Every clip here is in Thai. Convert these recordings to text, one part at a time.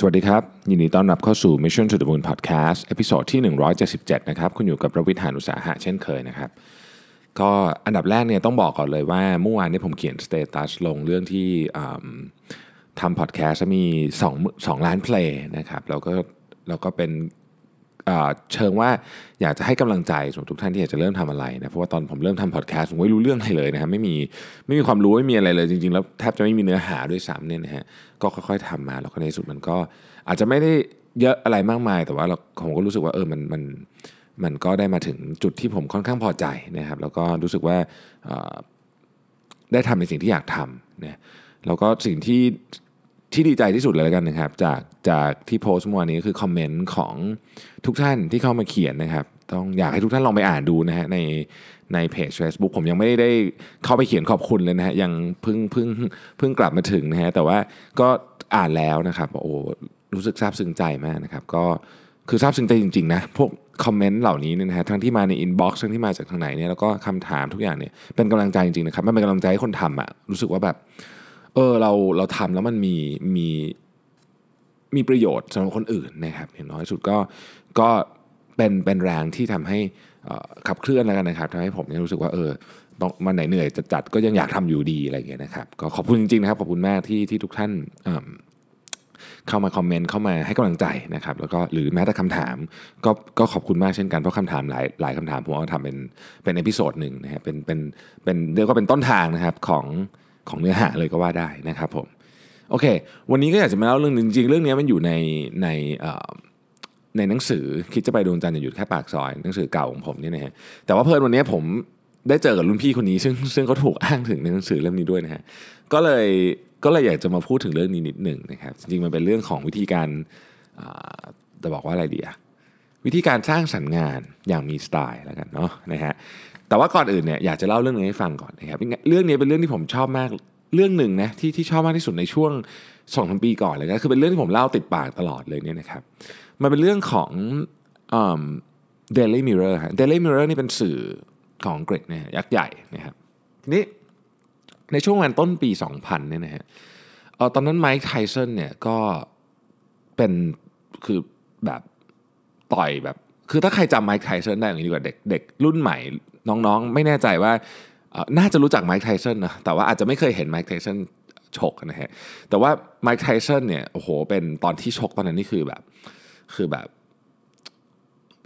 สวัสดีครับ ยินดีต้อนรับเข้าสู่ Mission to the Moon Podcast episode ที่ 177 นะครับ คุณอยู่กับรวิศ หาญอุตสาหะเช่นเคยนะครับ ก็อันดับแรกเนี่ยต้องบอกก่อนเลยว่าเมื่อวานนี้ผมเขียน status ลงเรื่องที่ทำพอดแคสต์มี2 2ล้าน play นะครับแล้วก็แล้วก็เป็น เชิงว่าอยากจะให้กำลังใจสำหรับทุกท่านที่อยากจะเริ่มทำอะไรนะเพราะว่าตอนผมเริ่มทำพอดแคสต์ผมไม่รู้เรื่องอะไรเลยนะครับไม่มีไม่มีความรู้ไม่มีอะไรเลยจริงๆ แล้วแทบจะไม่มีเนื้อหาด้วยซ้ำเนี่ยนะฮะก็ค่อยๆทำมาแล้วก็ในที่สุดมันก็อาจจะไม่ได้เยอะอะไรมากมาย แต่ว่าเราผมก็รู้สึกว่าเออมันมันมันก็ได้มาถึงจุดที่ผมค่อนข้างพอใจนะครับแล้วก็รู้สึกว่าได้ทำในสิ่งที่อยากทำนะแล้วก็สิ่งที่ ที่ดีใจที่สุดเลยแล้วกันนะครับ จากจากที่โพสต์เมื่อวานนี้ก็คือคอมเมนต์ของทุกท่านที่เข้ามาเขียนนะครับ ต้องอยากให้ทุกท่านลองไปอ่านดูนะฮะในในเพจ Facebook ผมยังไม่ได้เข้าไปเขียนขอบคุณเลยนะฮะยังเพิ่งเพิ่งเพิ่งกลับมาถึงนะฮะแต่ว่าก็อ่านแล้วนะครับโอ้รู้สึกซาบซึ้งใจมากนะครับ ก็คือซาบซึ้งใจจริงๆนะพวกคอมเมนต์เหล่านี้เนี่ยนะฮะทั้งที่มาในอินบ็อกซ์ทั้งที่มาจากทางไหนเนี่ยแล้วก็คำถามทุกอย่างเนี่ยเป็นกำลังใจจริงๆนะครับมันเป็นกำลังใจให้คนทำอะรู้สึกว่าแบบ เออเราเราทำแล้วมันมีมีมีประโยชน์สำหรับคนอื่นนะครับอย่างน้อยสุดก็ก็เป็นเป็นแรงที่ทำให้ขับเคลื่อนแล้วกันนะครับทำให้ผมเนี่ยรู้สึกว่าเออต้องมันไหนเหนื่อยจะจัดก็ยังอยากทำอยู่ดีอะไรอย่างเงี้ยนะครับก็ขอบคุณจริงๆนะครับขอบคุณมากที่ที่ทุกท่านเเข้ามาคอมเมนต์เข้ามาให้กำลังใจนะครับแล้วก็หรือแม้แต่คำถามก็ก็ขอบคุณมากเช่นกันเพราะคำถามหลายหลายคำถามผมเอาทำเป็นเป็น episode หนึ่งนะฮะเป็นเป็นเป็นเรียกว่าเป็นต้นทางนะครับของ ของเนื้อหาเลยก็ว่าได้นะครับผมโอเค วันนี้ก็อยากจะมาเล่าเรื่องจริงๆเรื่องนี้มันอยู่ในในในหนังสือคิดจะไปดวงจันทร์อย่าหยุดแค่ปากซอยหนังสือเก่าของผมเนี่ยนะฮะแต่ว่าเพิ่นวันนี้ผมได้เจอกับรุ่นพี่คนนี้ ซึ่งซึ่งเขาถูกอ้างถึงในหนังสือเล่มนี้ด้วยนะฮะก็เลยก็เลยอยากจะมาพูดถึงเรื่องนี้นิดหนึ่งนะครับจริงๆมันเป็นเรื่องของวิธีการจะบอกว่าอะไรดีอะวิธีการสร้างสรรค์งานอย่างมีสไตล์แล้วกันเนาะนะฮะ แต่ว่าก่อนอื่นเนี่ยอยากจะเล่าเรื่องนี้ให้ฟังก่อนนะครับเรื่องนี้เป็นเรื่องที่ผมชอบมากเรื่องหนึ่งนะที่ที่ชอบมากที่สุดในช่วงสองสามปีก่อนเลยก็คือเป็นเรื่องที่ผมเล่าติดปากตลอดเลยเนี่ยนะครับมันเป็นเรื่องของอืม Daily Mirror ฮะ Daily Mirror นี่เป็นสื่อของอังกฤษนะฮะยักษ์ใหญ่นะครับทีนี้ในช่วงวันต้นปี 2000เนี่ยนะฮะตอนนั้นไมค์ไทสันเนี่ยก็เป็นคือแบบต่อยแบบคือถ้าใครจำไมค์ไทสันได้อย่างนี้ดีกว่าเด็กเด็กรุ่นใหม่ น้องๆ ไม่แน่ใจว่าน่าจะรู้จักไมค์ไทสันนะแต่ว่าอาจจะไม่เคยเห็นไมค์ไทสันชกนะฮะแต่ว่าไมค์ไทสันเนี่ยโอ้โหเป็นตอนที่ชกตอนนั้นนี่คือแบบคือแบบ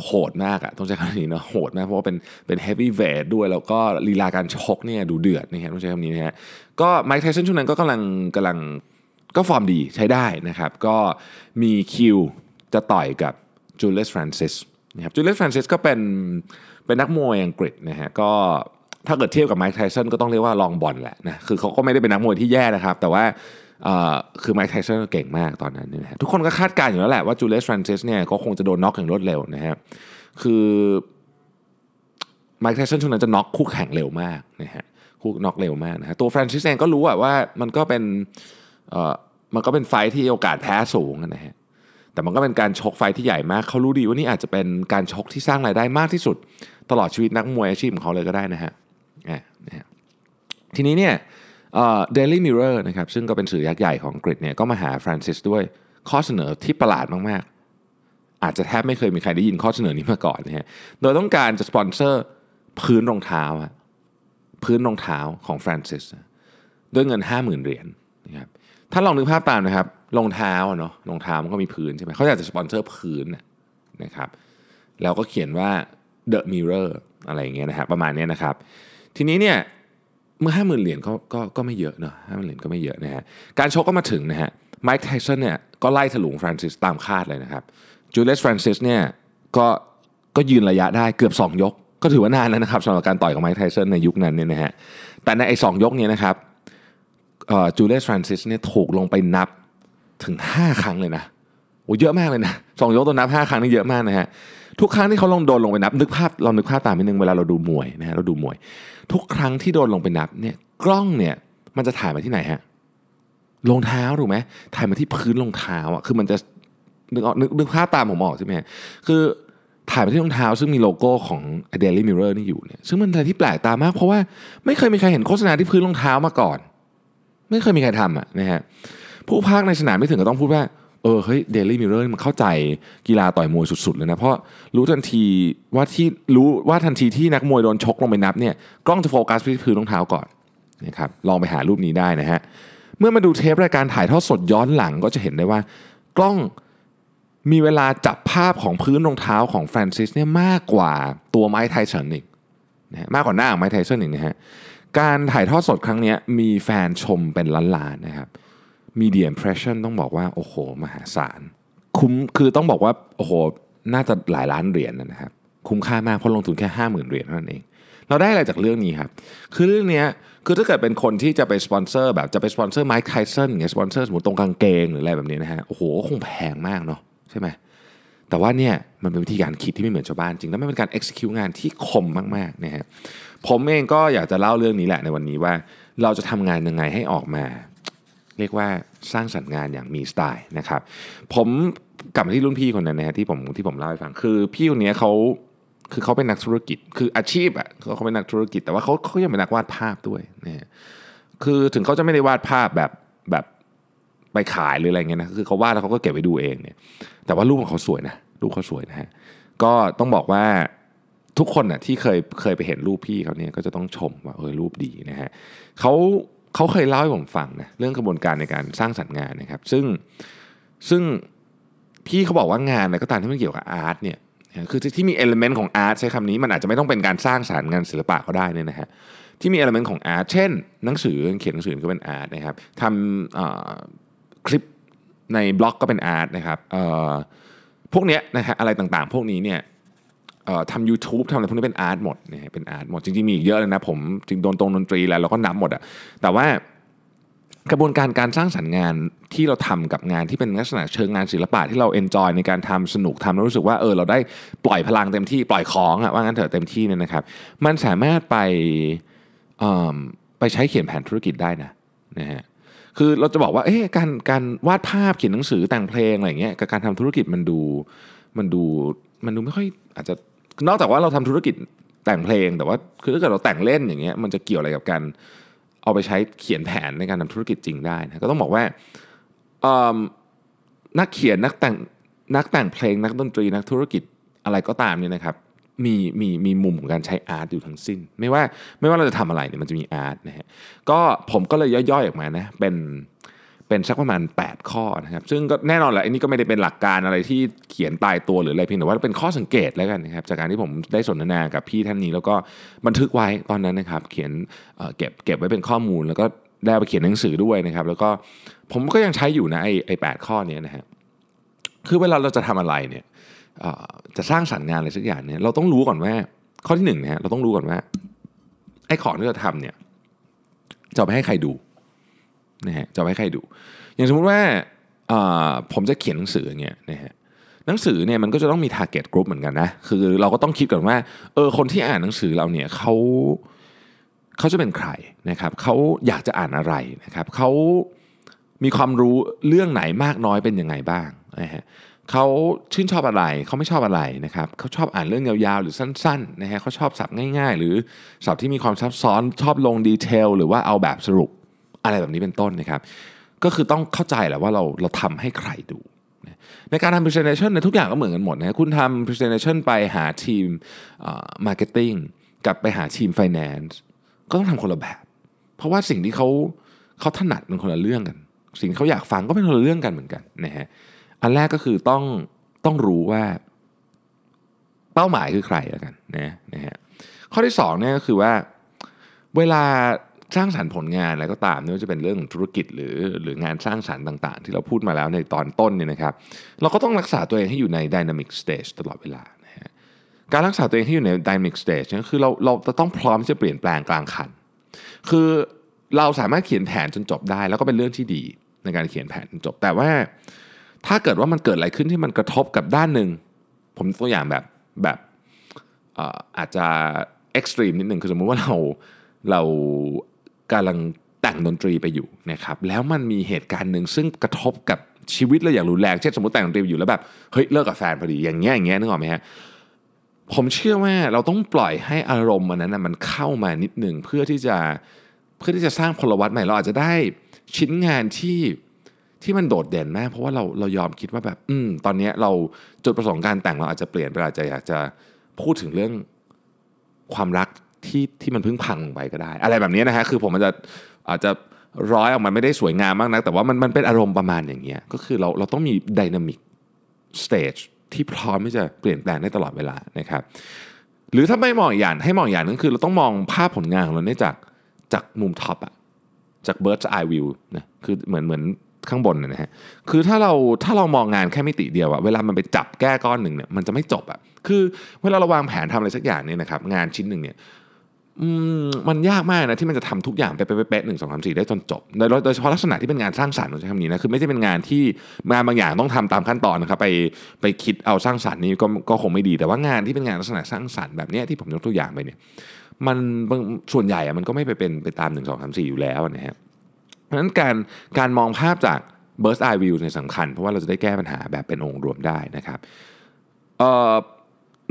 โหดมากอะต้องใช้คำนี้เนอะโหดมากเพราะว่าเป็นเป็นเฮฟวี่เวทด้วยแล้วก็ลีลาการชกเนี่ยดูเดือดนะฮะต้องใช้คำนี้นะฮะก็ไมค์ไทสันช่วงนั้นก็กำลังกำลังก็ฟอร์มดีใช้ได้นะครับ ก็มีคิวจะต่อยกับจูเลียสฟรานซิสนะครับจูเลียสฟรานซิสก็เป็น เป็นนักมวยอังกฤษนะฮะก็ถ้าเกิดเทียบกับไมค์ไทสันก็ต้องเรียกว่ารองบ่อนแหละนะคือเขาก็ไม่ได้เป็นนักมวยที่แย่นะครับ แต่ว่าคือไมค์ไทสันเก่งมากตอนนั้นนะฮะทุกคนก็คาดการณ์อยู่แล้วแหละว่าจูเลียสฟรานซิสเนี่ยก็คงจะโดนน็อกอย่างรวดเร็วนะฮะคือไมค์ไทสันช่วงนั้นจะน็อกคู่แข่งเร็วมากนะฮะคู่น็อกเร็วมากนะฮะตัวฟรานซิสเองก็รู้อะว่ามันก็เป็นมันก็เป็น fight ที่โอกาสแพ้สูงนะฮะ แต่มันก็เป็นการชกไฟที่ใหญ่มาก เขารู้ดีว่านี่อาจจะเป็นการชกที่สร้างรายได้มากที่สุด ตลอดชีวิตนักมวยอาชีพของเขาเลยก็ได้นะฮะนะฮะทีนี้เนี่ยเอ่อ Daily Mirror นะครับซึ่งก็เป็นสื่อยักษ์ใหญ่ของอังกฤษเนี่ยก็มาหาฟรานซิสด้วยข้อเสนอที่ประหลาดมากๆ อาจจะแทบไม่เคยมีใครได้ยินข้อเสนอนี้มาก่อนนะฮะโดยต้องการจะสปอนเซอร์พื้นรองเท้าอะพื้นรองเท้าของฟรานซิสด้วยเงิน 50,000เหรียญนะครับ ถ้าลองนึกภาพตามนะครับรองเท้าเนาะรองเท้ามันก็มีพื้นใช่ไหมเขาอยากจะสปอนเซอร์พื้นนะครับแล้วก็เขียนว่า The Mirror อะไรอย่างเงี้ยนะฮะประมาณนี้นะครับ ทีนี้เนี่ยเมื่อห้าหมื่นเหรียญก็ก็ก็ไม่เยอะเนอะห้าหมื่นเหรียญก็ไม่เยอะนะฮะการชกก็มาถึงนะฮะไมค์ไทสันเนี่ยก็ไล่ถลุงฟรานซิสตามคาดเลยนะครับจูเลียสฟรานซิสเนี่ยก็ก็ยืนระยะได้เกือบ 2 ยก ก็ถือว่านานแล้วนะครับสำหรับการต่อยกับไมค์ไทสันในยุคนั้นเนี่ยนะฮะแต่ในไอ้สองยกเนี่ยนะครับ จูเลียสฟรานซิสเนี่ยถูกลงไปนับถึง 5 ครั้งเลยนะโอ้เยอะมากเลยนะสองยกตัวนับ 5 ครั้งนี่เยอะมากนะฮะทุกครั้งที่เขาลงโดนลงไปนับนึกภาพเรานึกภาพตามนิดนึงเวลาเราดูมวยนะฮะเราดูมวย ทุกครั้งที่โดนลงไปนับเนี่ยกล้องเนี่ยมันจะถ่ายมาที่ไหนฮะรองเท้าถูกไหมถ่ายมาที่พื้นรองเท้าอะคือมันจะนึกออกนึกนึกภาพตามผมออกใช่ไหมคือถ่ายมาที่รองเท้า ซึ่งมีโลโก้ของ Daily Mirror นี่อยู่เนี่ยซึ่งมันอะไรที่แปลกตามาก เพราะว่าไม่เคยมีใครเห็นโฆษณาที่พื้นรองเท้ามาก่อน ไม่เคยมีใครทำอะนะฮะผู้พากในสนามไม่ถึงก็ต้องพูดว่าเออเฮ้ยเดลี่มิเรอร์มันเข้าใจกีฬาต่อยมวยสุด ๆ เลยนะ เพราะรู้ทันทีว่าที่รู้ว่าทันทีที่นักมวยโดนชกลงไปนับเนี่ยกล้องจะโฟกัสไปที่พื้นรองเท้าก่อนนะครับลองไปหารูปนี้ได้นะฮะเมื่อมาดูเทปรายการถ่ายทอดสดย้อนหลังก็จะเห็นได้ว่า กล้องมีเวลาจับภาพของพื้นรองเท้าของฟรานซิสเนี่ยมากกว่าตัวไมค์ไทสันอีกนะมากกว่าหน้าของไมค์ไทสันอีกนะฮะ การถ่ายทอดสดครั้งนี้มีแฟนชมเป็นล้านๆนะครับ media impression ต้องบอกว่า โอ้โห มหาศาล คุ้มคือต้องบอกว่า โอ้โห น่าจะหลายล้านเหรียญนนะครับ คุ้มค่ามากเพราะลงทุนแค่ 5 0,000 เหรียญเท่านั้นเอง เราได้อะไรจากเรื่องนี้ครับ คือเรื่องนี้คือถ้าเกิดเป็นคนที่จะไปสปอนเซอร์แบบจะไปสปอนเซอร์ไมค์ไทสันอย่างเงี้ยสปอนเซอร์สมมติตรงกางเกงหรืออะไรแบบนี้นะฮะโอ้โหคงแพงมากเนาะใช่ไหมแต่ว่าเนี่ยมันเป็นวิธีการคิดที่ไม่เหมือนชาวบ้านจริงแล้วมันเป็นการ execute งานที่คมมากๆนะฮะ ผมเองก็อยากจะเล่าเรื่องนี้แหละในวันนี้ว่า เราจะทำงานยังไงให้ออกมา เรียกว่าสร้างสรรค์งานอย่างมีสไตล์นะครับ ผมกลับมาที่รุ่นพี่คนนั้นนะฮะที่ผมที่ผมเล่าให้ฟังคือพี่คนนี้เขาคือเขาเป็นนักธุรกิจ คืออาชีพอะเขาเป็นนักธุรกิจ แต่ว่าเขาเขายังเป็นนักวาดภาพด้วยนะคือถึงเขาจะไม่ได้วาดภาพแบบแบบไปขายหรืออะไรเงี้ยนะคือเขาวาดแล้วเขาก็เก็บไว้ดูเองเนี่ยแต่ว่ารูปของเขาสวยนะรูปเขาสวยนะฮะก็ต้องบอกว่า ทุกคนน่ะที่เคยเคยไปเห็นรูปพี่เขาเนี่ยก็จะต้องชมว่าเออรูปดีนะฮะเขาเขาเคยเล่าให้ผมฟังนะเรื่องกระบวนการในการสร้างสรรค์งานนะครับ ซึ่งซึ่งพี่เขาบอกว่างานอะไรก็ตามที่มันเกี่ยวกับอาร์ตเนี่ยคือที่มีเอลเมนต์ของอาร์ตใช้คำนี้มันอาจจะไม่ต้องเป็นการสร้างสรรค์งานศิลปะก็ได้เนี่ยนะฮะที่มี element ของ art เช่น หนังสือเขียนหนังสือก็เป็น art นะครับทำคลิปในบล็อกก็เป็น art นะครับพวกเนี้ยนะฮะอะไรต่างๆ พวกนี้เนี่ย ทำ YouTube ทำอะไรพวกนี้เป็น art หมดนะเป็น art หมดจริงๆมีอีกเยอะเลยนะผมจริงโดนตรงดนตรีแล้วเราก็นับหมดอะแต่ว่ากระบวนการการสร้างสรรค์งานที่เราทำกับงานที่เป็นลักษณะเชิงงานศิลปะที่เรา enjoy ในการทำสนุกทำแล้วรู้สึกว่าเออเราได้ปล่อยพลังเต็มที่ปล่อยของอะว่างั้นเถอะเต็มที่เนี่ยนะครับ มันสามารถไปไปใช้เขียนแผนธุรกิจได้นะนะฮะคือเราจะบอกว่าเอ๊ะการการวาดภาพเขียนหนังสือแต่งเพลงอะไรเงี้ยกับการทำธุรกิจมันดูมันดูมันดูไม่ค่อยอาจจะ นอกจากว่าเราทำธุรกิจแต่งเพลง แต่ว่าคือถ้าเกิดเราแต่งเล่นอย่างเงี้ยมันจะเกี่ยวอะไรกับการเอาไปใช้เขียนแผนในการทำธุรกิจจริงได้นะก็ต้องบอกว่านักเขียนนักแต่งนักแต่งเพลงนักดนตรีนักธุรกิจอะไรก็ตามเนี่ยนะครับมีมีมีมุมของการใช้อาร์ตอยู่ทั้งสิ้น ไม่ว่าไม่ว่าเราจะทำอะไรเนี่ยมันจะมีอาร์ตนะฮะก็ผมก็เลยย่อยๆออกมานะเป็น เป็นสักประมาณ 8 ข้อนะครับ ซึ่งก็แน่นอนแหละอันนี้ก็ไม่ได้เป็นหลักการอะไรที่เขียนตายตัวหรืออะไรเพียงแต่ว่าเป็นข้อสังเกตแล้วกันนะครับจากการที่ผมได้สนทนากับพี่ท่านนี้ แล้วก็บันทึกไว้ตอนนั้นนะครับ เขียนเก็บเก็บไว้เป็นข้อมูล แล้วก็ได้ไปเขียนหนังสือด้วยนะครับ แล้วก็ผมก็ยังใช้อยู่นะไอ้ไอ้แข้อนี้นะฮะคือเวลาเราจะทำอะไรเนี่ยจะสร้างสรรค์งานอะไรสักอย่างเนี่ยเราต้องรู้ก่อนว่าข้อที่หนึ่งนะฮะเราต้องรู้ก่อนว่าไอ้ของที่เราทำเนี่ยจะไปให้ใครดู นะฮะจะไปให้ใครดู อย่างสมมุติว่าผมจะเขียนหนังสืออย่างเงี้ยนะฮะหนังสือเนี่ยมันก็จะต้องมี target group เหมือนกันนะ คือเราก็ต้องคิดก่อนว่าเออคนที่อ่านหนังสือเราเนี่ยเขาเขาจะเป็นใครนะครับเขาอยากจะอ่านอะไรนะครับเขามีความรู้เรื่องไหนมากน้อยเป็นยังไงบ้างนะฮะเขาชื่นชอบอะไรเขาไม่ชอบอะไรนะครับเขาชอบอ่านเรื่องยาวๆ หรือสั้นๆนะฮะเขาชอบสับง่าย ๆ หรือสับที่มีความซับซ้อนชอบลงดีเทลหรือว่าเอาแบบสรุป อะไรแบบนี้เป็นต้นนะครับ ก็คือต้องเข้าใจแหละว่าเราเราทำให้ใครดู ในการทำ presentation ในทุกอย่างก็เหมือนกันหมดนะคุณทำ presentation ไปหาทีม marketing กับไปหาทีม finance ก็ต้องทำคนละแบบ เพราะว่าสิ่งที่เขาเขาถนัดเป็นคนละเรื่องกัน สิ่งที่เขาอยากฟังก็เป็นคนละเรื่องกันเหมือนกันนะฮะอันแรกก็คือต้องต้องรู้ว่าเป้าหมายคือใครแล้วกันนะนะฮะข้อที่2เนี่ยก็คือว่าเวลา สร้างสรรค์ผลงานอะไรก็ตามไม่ว่าจะเป็นเรื่องธุรกิจหรือหรืองานสร้างสรรค์ต่าง ๆ ที่เราพูดมาแล้วในตอนต้นเนี่ยนะครับ เราก็ต้องรักษาตัวเองให้อยู่ใน dynamic stage ตลอดเวลานะฮะการรักษาตัวเองให้อยู่ใน dynamic stage ก็คือเราเราจะต้องพร้อมจะเปลี่ยนแปลงกลางคัน คือเราสามารถเขียนแผนจนจบได้ แล้วก็เป็นเรื่องที่ดีในการเขียนแผนจนจบ แต่ว่าถ้าเกิดว่ามันเกิดอะไรขึ้นที่มันกระทบกับด้านหนึ่งผมตัวอย่างแบบแบบอาจจะเอ็กซ์ตรีมนิดหนึ่งคือสมมติว่าเราเรา กำลังแต่งดนตรีไปอยู่นะครับแล้วมันมีเหตุการณ์หนึ่งซึ่งกระทบกับชีวิตเราอย่างรุนแรงเช่นสมมติแต่งดนตรีอยู่แล้วแบบเฮ้ยเลิกกับแฟนพอดีอย่างเงี้ยอย่างเงี้ยนึกออกไหมฮะผมเชื่อว่าเราต้องปล่อยให้อารมณ์มันนั้นมันเข้ามานิดหนึ่งเพื่อที่จะเพื่อที่จะสร้างพลวัตใหม่เราอาจจะได้ชิ้นงานที่ที่มันโดดเด่นมากเพราะว่าเราเรายอมคิดว่าแบบอืมตอนนี้เราจุดประสงค์การแต่งเราอาจจะเปลี่ยนเราอาจจะอยากจะพูดถึงเรื่องความรัก ที่ที่มันเพิ่งพังลงไปก็ได้ อะไรแบบนี้นะฮะคือผมมันจะอาจจะร้อยออกมาไม่ได้สวยงามมากนะแต่ว่ามันมันเป็นอารมณ์ประมาณอย่างเงี้ยก็คือเราเราต้องมี dynamic stage ที่พร้อมที่จะเปลี่ยนแปลงได้ตลอดเวลานะครับหรือถ้าไม่มองอย่างให้มองอย่างนึงคือเราต้องมองภาพผลงานของเราเนี่ยจากจากมุม top อะจาก bird's eye view นะคือเหมือนเหมือนข้างบนนะฮะคือถ้าเราถ้าเรามองงานแค่มิติเดียวอะเวลามันไปจับแก้ก้อนหนึ่งเนี่ยมันจะไม่จบอะคือเวลาเราวางแผนทำอะไรสักอย่างเนี่ยนะครับงานชิ้นหนึ่งเนี่ย มันยากมากนะที่มันจะทำทุกอย่างไปเป๊ะๆหนึ่งสองสามสี่ได้จนจบโดยโดยเฉพาะลักษณะที่เป็นงานสร้างสรรค์ใช้คำนี้นะคือไม่ใช่เป็นงานที่งานบางอย่างต้องทำตามขั้นตอนนะครับไปไปคิดเอาสร้างสรรค์นี้ก็ก็คงไม่ดีแต่ว่างานที่เป็นงานลักษณะสร้างสรรค์แบบนี้ที่ผมยกตัวอย่างไปเนี่ยมันส่วนใหญ่มันก็ไม่ไปเป็นไปตามหนึ่งสองสามสี่อยู่แล้วนะฮะเพราะฉะนั้นการการมองภาพจาก burst eye view เนี่ยสำคัญ เพราะว่าเราจะได้แก้ปัญหาแบบเป็นองค์รวมได้นะครับเอ่อ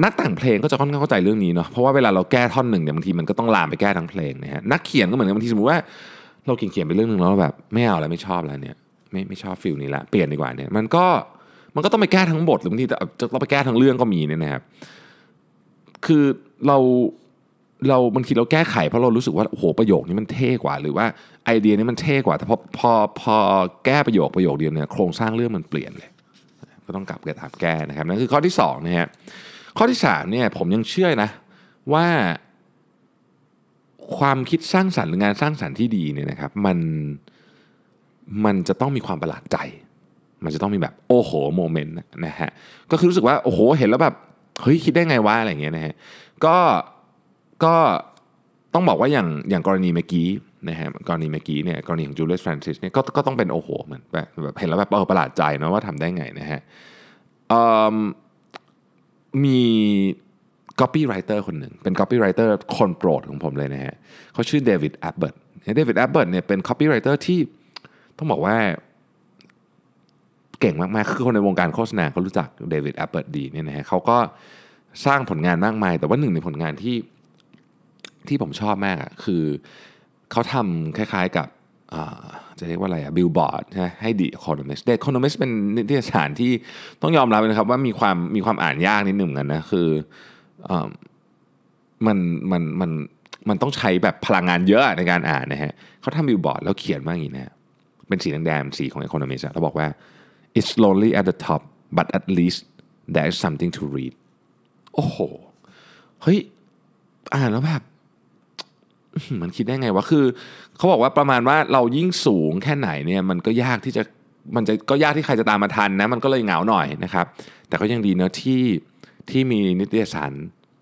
นักแต่งเพลงก็จะค่อนข้างเข้าใจเรื่องนี้เนาะเพราะว่าเวลาเราแก้ท่อนหนึ่งเนี่ยบางทีมันก็ต้องลามไปแก้ทั้งเพลงนะฮะนักเขียนก็เหมือนกันบางทีสมมติว่าเราเขียนเขียนไปเรื่องหนึ่งแล้วแบบไม่เอาแล้วไม่ชอบแล้วเนี่ยไม่ไม่ชอบฟิลนี้ละเปลี่ยนดีกว่าเนี่ยมันก็มันก็ต้องไปแก้ทั้งบทหรือบางทีจะต้องไปแก้ทั้งเรื่องก็มีเนี่ยนะครับ คือเราเราบางทีเราแก้ไขเพราะเรารู้สึกว่าโอ้โหประโยคนี้มันเท่กว่า หรือว่าไอเดียนี้มันเท่กว่า แต่พอพอพอแก้ประโยคประโยคเดียวเนี่ยโครงสร้างเรื่องมันเปลี่ยนเลย ก็ต้องกลับไปตามแก้นะครับนั่นคือข้อที่2นะฮะ ข้อที่3เนี่ยผมยังเชื่อนะว่าความคิดสร้างสรรค์หรืองานสร้างสรรค์ที่ดีเนี่ยนะครับมันมันจะต้องมีความประหลาดใจ มันจะต้องมีแบบโอ้โหโมเมนต์นะฮะก็คือรู้สึกว่าโอ้โหเห็นแล้วแบบเฮ้ยคิดได้ไงวะอะไรเงี้ยนะฮะก็ก็ต้องบอกว่าอย่างอย่างกรณีเมื่อกี้นะฮะกรณีเมื่อกี้เนี่ยกรณีของจูเลียสฟรานซิสเนี่ยก็ก็ต้องเป็นโอ้โหเหมือนแบบแบบเห็นแล้วแบบเออประหลาดใจนะว่าทำได้ไงนะฮะ มี copywriter คนหนึ่งเป็น copywriter คนโปรดของผมเลยนะฮะเขาชื่อเดวิดแอบเบิร์ตเดวิดแอบเบิร์ตเนี่ยเป็น copywriter ที่ต้องบอกว่าเก่งมากๆ คือคนในวงการโฆษณาเขารู้จักเดวิดแอบบอตต์ดีเนี่ยนะฮะเขาก็สร้างผลงานมากมาย แต่ว่าหนึ่งในผลงานที่ที่ผมชอบมากอะคือเขาทำคล้ายๆกับ จะเรียกว่าอะไรอะบิลบอร์ดใช่ให้ The Economist The Economist เป็นนิตยสารที่ต้องยอมรับนะครับว่ามีความมีความอ่านยากนิดหนึ่งกันนะคืออมันมันมันมันต้องใช้แบบพลังงานเยอะในการอ่านนะฮะเขาทำบิลบอร์ดแล้วเขียนว่าอย่างนี้นะเป็นสีแดงๆสีของ Economist แล้วบอกว่า it's lonely at the top but at least there is something to read โอ้โห เฮ้ย อ่านแล้วแบบ มันคิดได้ไงวะคือเขาบอกว่าประมาณว่าเรายิ่งสูงแค่ไหนเนี่ยมันก็ยากที่จะมันจะก็ยากที่ใครจะตามมาทันนะมันก็เลยเหงาหน่อยนะครับ แต่ก็ยังดีนะที่ที่มีนิตยสาร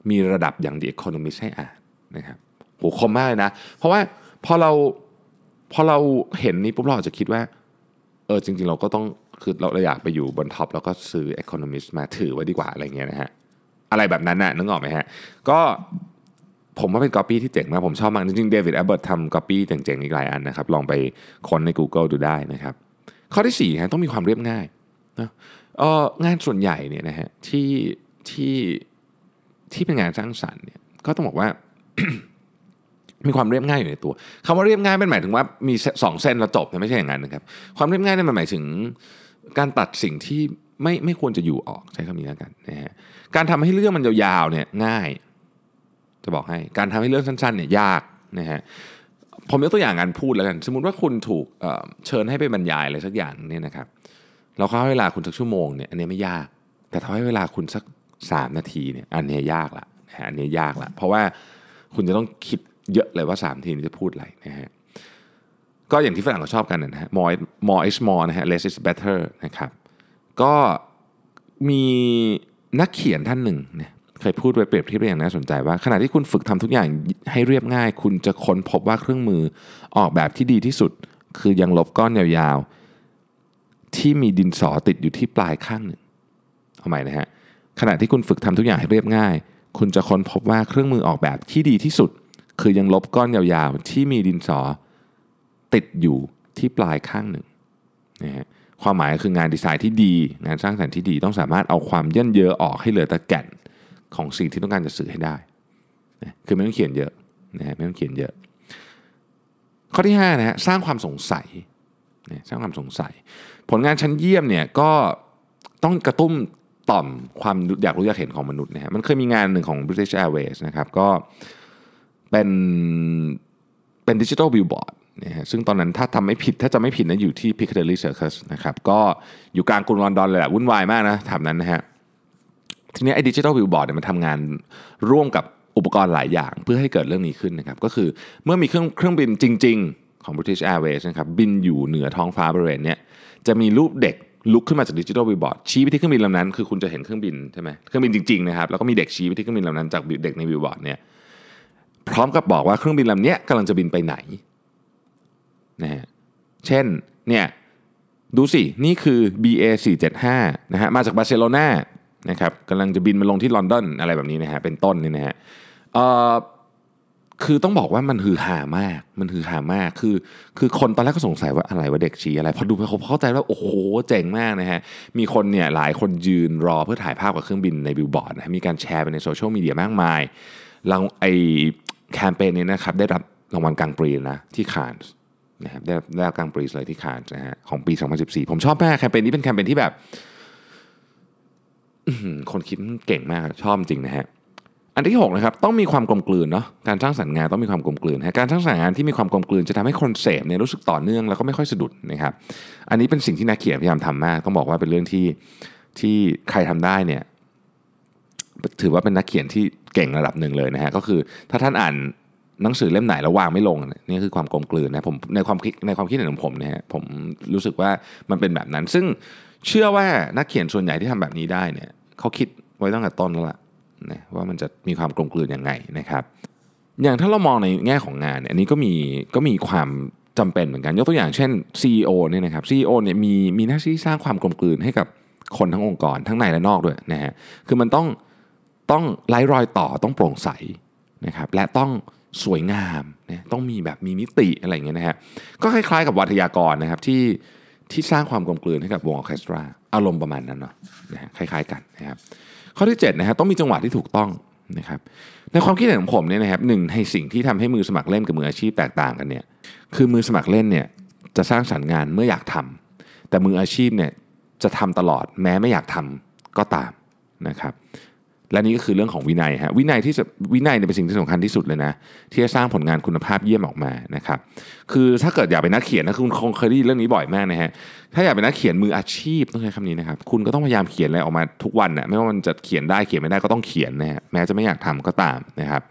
มีระดับอย่าง The Economist ให้อ่านนะครับโหคมมากเลยนะ เพราะว่าพอเราพอเราเห็นนี้ปุ๊บเราอาจจะคิดว่าเออจริง ๆ เราก็ต้องคือเราอยากไปอยู่บน top แล้วก็ซื้อ Economist มาถือไว้ดีกว่าอะไรเงี้ยนะฮะอะไรแบบนั้นน่ะนึกออกไหมฮะก็ ผมว่าเป็นก๊อปปี้ที่เจ๋งมาก ผมชอบมาก จริงๆเดวิดแอบบอตต์ทำก๊อปปี้เจ๋งๆอีกหลายอันนะครับ ลองไปค้นใน Google ดูได้นะครับ ข้อที่4ฮะต้องมีความเรียบง่ายนะเอองานส่วนใหญ่เนี่ยนะฮะที่ที่ที่เป็นงานสร้างสรรค์เนี่ยก็ต้องบอกว่ามีความเรียบง่ายอยู่ในตัวคำว่าเรียบง่ายเป็นหมายถึงว่ามีสองเส้นแล้วจบไม่ใช่อย่างนั้นนะครับ ความเรียบง่ายเนี่มันหมายถึงการตัดสิ่งที่ไม่ไม่ควรจะอยู่ออกใช้คำนี้แล้วกันนะฮะการทำให้เรื่องมันยาวๆเนี่ยง่าย จะบอกให้การทำให้เรื่องสั้นๆเนี่ยยากนะฮะผมยกตัวอย่างการพูดแล้วกัน สมมติว่าคุณถูกเเชิญให้ไปบรรยายอะไรสักอย่างเนี่ยนะครับเราเขาให้เวลาคุณสักชั่วโมงเนี่ยอันนี้ไม่ยาก แต่ถ้าให้เวลาคุณสักสามนาทีเนี่ยอันนี้ยากละนะอันนี้ยากละเพราะว่าคุณจะต้องคิดเยอะเลยว่า3นาทีนี้จะพูดอะไรนะฮะก็อย่างที่ฝรั่งเขาชอบกันนะฮะ more more is more นะฮะ less is better นะครับก็มีนักเขียนท่านหนึ่งเนี่ย เคยพูดไว้เปรียบเทียบอย่างน่าสนใจว่าขณะที่คุณฝึกทำทุกอย่างให้เรียบง่าย คุณจะค้นพบว่าเครื่องมือออกแบบที่ดีที่สุด คือยังลบก้อนยาวๆ ที่มีดินสอติดอยู่ที่ปลายข้างหนึ่งเอาใหม่นะฮะขณะที่คุณฝึกทำทุกอย่างให้เรียบง่าย คุณจะค้นพบว่าเครื่องมือออกแบบที่ดีที่สุด คือยังลบก้อนยาวๆ ที่มีดินสอติดอยู่ที่ปลายข้างหนึ่งนะฮะความหมายคืองานดีไซน์ที่ดี งานสร้างสรรค์ที่ดี ต้องสามารถเอาความเย่นเยอออกให้เหลือแต่แก่น ของสิ่งที่ต้องการจะสื่อให้ได้นะคือไม่ต้องเขียนเยอะนะฮะไม่ต้องเขียนเยอะ ข้อที่5นะฮะสร้างความสงสัยนะสร้างความสงสัย ผลงานชั้นเยี่ยมเนี่ยก็ต้องกระตุ้มต่อมความอยากรู้อยากเห็นของมนุษย์นะฮะมันเคยมีงานหนึ่งของ British Airways นะครับก็เป็นเป็นดิจิทัลบิลบอร์ดนะฮะซึ่งตอนนั้นถ้าทำไม่ผิดถ้าจะไม่ผิดนะอยู่ที่ Piccadilly Circus นะครับก็อยู่กลางกรุงลอนดอนเลยแหละวุ่นวายมากนะแถวนั้นนะฮะ ทีนี้ไอ้ดิจิทัลบิลบอร์ดเนี่ยมันทำงานร่วมกับอุปกรณ์หลายอย่างเพื่อให้เกิดเรื่องนี้ขึ้นนะครับก็คือเมื่อมีเครื่องเครื่องบินจริง ๆ ของ British Airways นะครับบินอยู่เหนือท้องฟ้าบริเวณเนี้ยจะมีรูปเด็กลุกขึ้นมาจากดิจิทัลบิลบอร์ดชี้ไปที่เครื่องบินลำนั้น คือคุณจะเห็นเครื่องบินใช่ไหมเครื่องบินจริงๆนะครับแล้วก็มีเด็กชี้ไปที่เครื่องบินลำนั้นจากเด็กในบิลบอร์ดเนี่ยพร้อมกับบอกว่าเครื่องบินลำนี้กำลังจะบินไปไหนนะฮะเช่นเนี่ยดูสิ นี่คือ BA 475นะฮะมาจากบาร์เซโลนา นะครับกำลังจะบินมาลงที่ลอนดอนอะไรแบบนี้นะฮะเป็นต้นนี่นะฮะคือต้องบอกว่ามันฮือฮามาก มันฮือฮามาก คือ คือคนตอนแรกก็สงสัยว่าอะไรว่าเด็กชี้อะไร พอดูไปเขาเข้าใจว่าโอ้โหเจ๋งมากนะฮะ มีคนเนี่ยหลายคนยืนรอเพื่อถ่ายภาพกับเครื่องบินในบิลบอร์ดนะฮะมีการแชร์ไปในโซเชียลมีเดียมากมายรางไอแคมเปญนี้นะครับได้รับรางวัลกลางปีนะที่คานส์นะครับได้ได้รับกลางปีเลยที่คานส์นะฮะของปี 2014 ผมชอบมากแคมเปญนี้เป็นแคมเปญที่แบบ คนคิดเก่งมากชอบจริงนะฮะอันที่6นะครับต้องมีความกลมกลืนเนาะการสร้างสรรค์งานต้องมีความกลมกลืนฮะการสร้างสรรค์งานที่มีความกลมกลืนจะทำให้คนเสพเนี่ยรู้สึกต่อเนื่องแล้วก็ไม่ค่อยสะดุดนะครับอันนี้เป็นสิ่งที่นักเขียนพยายามทำมากต้องบอกว่าเป็นเรื่องที่ที่ใครทำได้เนี่ยถือว่าเป็นนักเขียนที่เก่งระดับหนึ่งเลยนะฮะก็คือถ้าท่านอ่านหนังสือเล่มไหนแล้ววางไม่ลงนี่คือความกลมกลืนนะผมในความคิดในความคิดเห็นของผมนี่ยผมรู้สึกว่ามันเป็นแบบนั้น ซึ่งเชื่อว่านักเขียนส่วนใหญ่ที่ทำแบบนี้ได้เนี่ย เขาคิดไว้ตั้งแต่ต้นแล้วล่ะนะว่ามันจะมีความกลมกลืนยังไงนะครับ อย่างถ้าเรามองในแง่ของงานเนี่ยอันนี้ก็มีก็มีความจำเป็นเหมือนกัน ยกตัวอย่างเช่น CEO เนี่ยนะครับ CEO เนี่ยมีมีหน้าที่สร้างความกลมกลืนให้กับคนทั้งองค์กรทั้งในและนอกด้วยนะฮะคือมันต้องต้องไร้รอยต่อต้องโปร่งใสนะครับและต้องสวยงามนะต้องมีแบบมีมิติอะไรอย่างเงี้ยนะฮะก็คล้ายๆกับวัทยากรนะครับที่ที่สร้างความกลมกลืนให้กับวงออเคสตรา อารมณ์ประมาณนั้นเนาะนะฮะคล้ายๆกันนะครับข้อที่7นะฮะต้องมีจังหวะที่ถูกต้องนะครับในความคิดเห็นของผมเนี่ยนะครับหนึ่งในสิ่งที่ทำให้มือสมัครเล่นกับมืออาชีพแตกต่างกันเนี่ยคือมือสมัครเล่นเนี่ยจะสร้างสรรค์งานเมื่ออยากทำแต่มืออาชีพเนี่ยจะทำตลอดแม้ไม่อยากทำก็ตามนะครับ และนี่ก็คือเรื่องของวินัยฮะวินัยที่จะวินัยเนี่ยเป็นสิ่งที่สำคัญที่สุดเลยนะ ที่จะสร้างผลงานคุณภาพเยี่ยมออกมานะครับคือถ้าเกิดอยากเป็นนักเขียนนะคุณคงเคยได้ยินเรื่องนี้บ่อยมากนะฮะถ้าอยากเป็นนักเขียนมืออาชีพต้องใช้คำนี้นะครับคุณก็ต้องพยายามเขียนอะไรออกมาทุกวันนะไม่ว่ามันจะเขียนได้เขียนไม่ได้ก็ต้องเขียนนะฮะแม้จะไม่อยากทำก็ตามนะครับ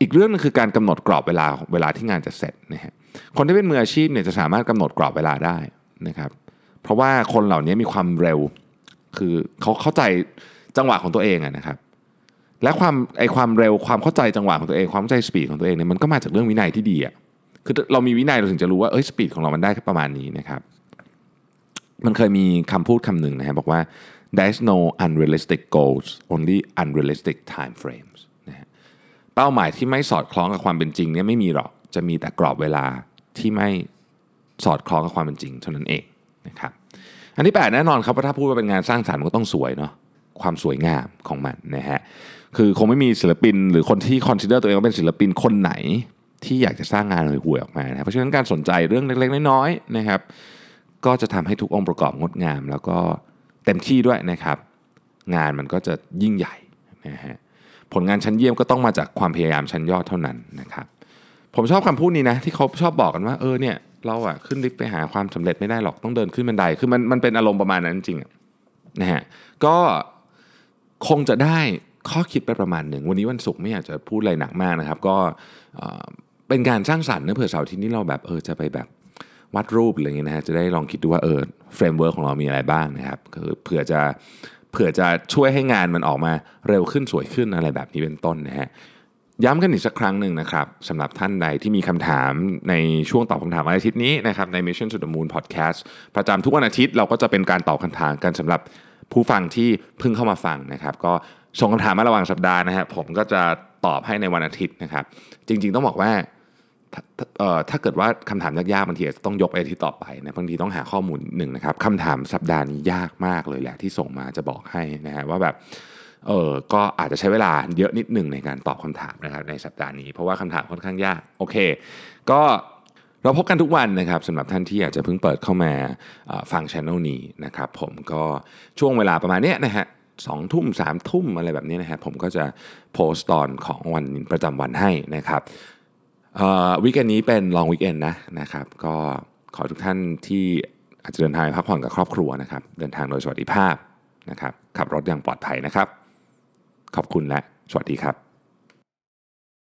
อีกเรื่องนึงคือการกำหนดกรอบเวลาเวลาที่งานจะเสร็จนะฮะคนที่เป็นมืออาชีพเนี่ยจะสามารถกำหนดกรอบเวลาได้นะครับเพราะว่าคนเหล่านี้มีความเร็ว คือเขาเข้าใจ จังหวะของตัวเองอะนะครับ และความไอความเร็วความเข้าใจจังหวะของตัวเองความเข้าใจสปีดของตัวเองเนี่ยมันก็มาจากเรื่องวินัยที่ดีอะคือเรามีวินัยเราถึงจะรู้ว่าเอ้ยสปีดของเรามันได้แค่ประมาณนี้นะครับ มันเคยมีคำพูดคำหนึ่งนะฮะบอกว่า there's no unrealistic goals only unrealistic time frames นะฮะเป้าหมายที่ไม่สอดคล้องกับความเป็นจริงเนี่ยไม่มีหรอกจะมีแต่กรอบเวลาที่ไม่สอดคล้องกับความเป็นจริงเท่านั้นเองนะครับอันที่แปดแน่นอนครับว่าถ้าพูดว่าเป็นงานสร้างสรรค์มันก็ต้องสวยเนาะ ความสวยงามของมันนะฮะคือคงไม่มีศิลปิน หรือคนที่ consider ตัวเองว่าเป็นศิลปินคนไหนที่อยากจะสร้างงานห่วยๆออกมานะเพราะฉะนั้นการสนใจเรื่องเล็กๆน้อยๆนะครับ ก็จะทำให้ทุกองค์ประกอบงดงาม แล้วก็เต็มที่ด้วยนะครับ งานมันก็จะยิ่งใหญ่นะฮะผลงานชั้นเยี่ยมก็ต้องมาจากความพยายามชั้นยอดเท่านั้นนะครับ ผมชอบคำพูดนี้นะที่เขาชอบบอกกันว่าเออเนี่ยเราอะขึ้นลิฟต์ไปหาความสำเร็จไม่ได้หรอกต้องเดินขึ้นบันไดคือมันมันเป็นอารมณ์ประมาณนั้นจริงนะฮะก็ คงจะได้ข้อคิดไปประมาณหนึ่ง วันนี้วันศุกร์ไม่อยากจะพูดอะไรหนักมากนะครับ ก็เป็นการสร้างสรรค์เนาะเผื่อเสาร์ที่นี้เราแบบเออจะไปแบบวาดรูปอะไรเงี้ยนะฮะจะได้ลองคิดดูว่าเออ framework ของเรามีอะไรบ้างนะครับคือเผื่อจะเผื่อจะช่วยให้งานมันออกมาเร็วขึ้นสวยขึ้นอะไรแบบนี้เป็นต้นนะฮะย้ำกันอีกสักครั้งหนึ่งนะครับสำหรับท่านใดที่มีคำถามในช่วงตอบคำถามวันอาทิตย์นี้นะครับใน Mission to the Moon Podcast ประจำทุกวันอาทิตย์เราก็จะเป็นการตอบคำถามกันสำหรับ ผู้ฟังที่เพิ่งเข้ามาฟังนะครับก็ส่งคำถามมาระหว่างสัปดาห์นะฮะผมก็จะตอบให้ในวันอาทิตย์นะครับ จริง ๆ ต้องบอกว่าถ้าเอ่อถ้าเกิดว่าคำถามยากๆบางทีอาจจะต้องยกไปทิตย์ต่อไปนะบางทีต้องหาข้อมูลหนึ่งนะครับคำถามสัปดาห์นี้ยากมากเลยแหละที่ส่งมาจะบอกให้นะฮะว่าแบบเออก็อาจจะใช้เวลาเยอะนิดหนึ่งในการตอบคำถามนะครับในสัปดาห์นี้ เพราะว่าคำถามค่อนข้างยากโอเค ก็ เราพบกันทุกวันนะครับสำหรับท่านที่อยากจะเพิ่งเปิดเข้ามาฟังช anel นี้นะครับผมก็ช่วงเวลาประมาณนี้นะฮะสองทุ่มสามทุ่มอะไรแบบนี้นะฮะผมก็จะโพสต์ตอนของวันประจำวันให้นะครับวิกเอนนี้เป็นลองวิกเอนนะนะครับก็ขอทุกท่านที่อาจจะเดินทางพักผ่อนกับครอบครัวนะครับเดินทางโดยสวัสดิภาพนะครับขับรถอย่างปลอดภัยนะครับ ขอบคุณและสวัสดีครับ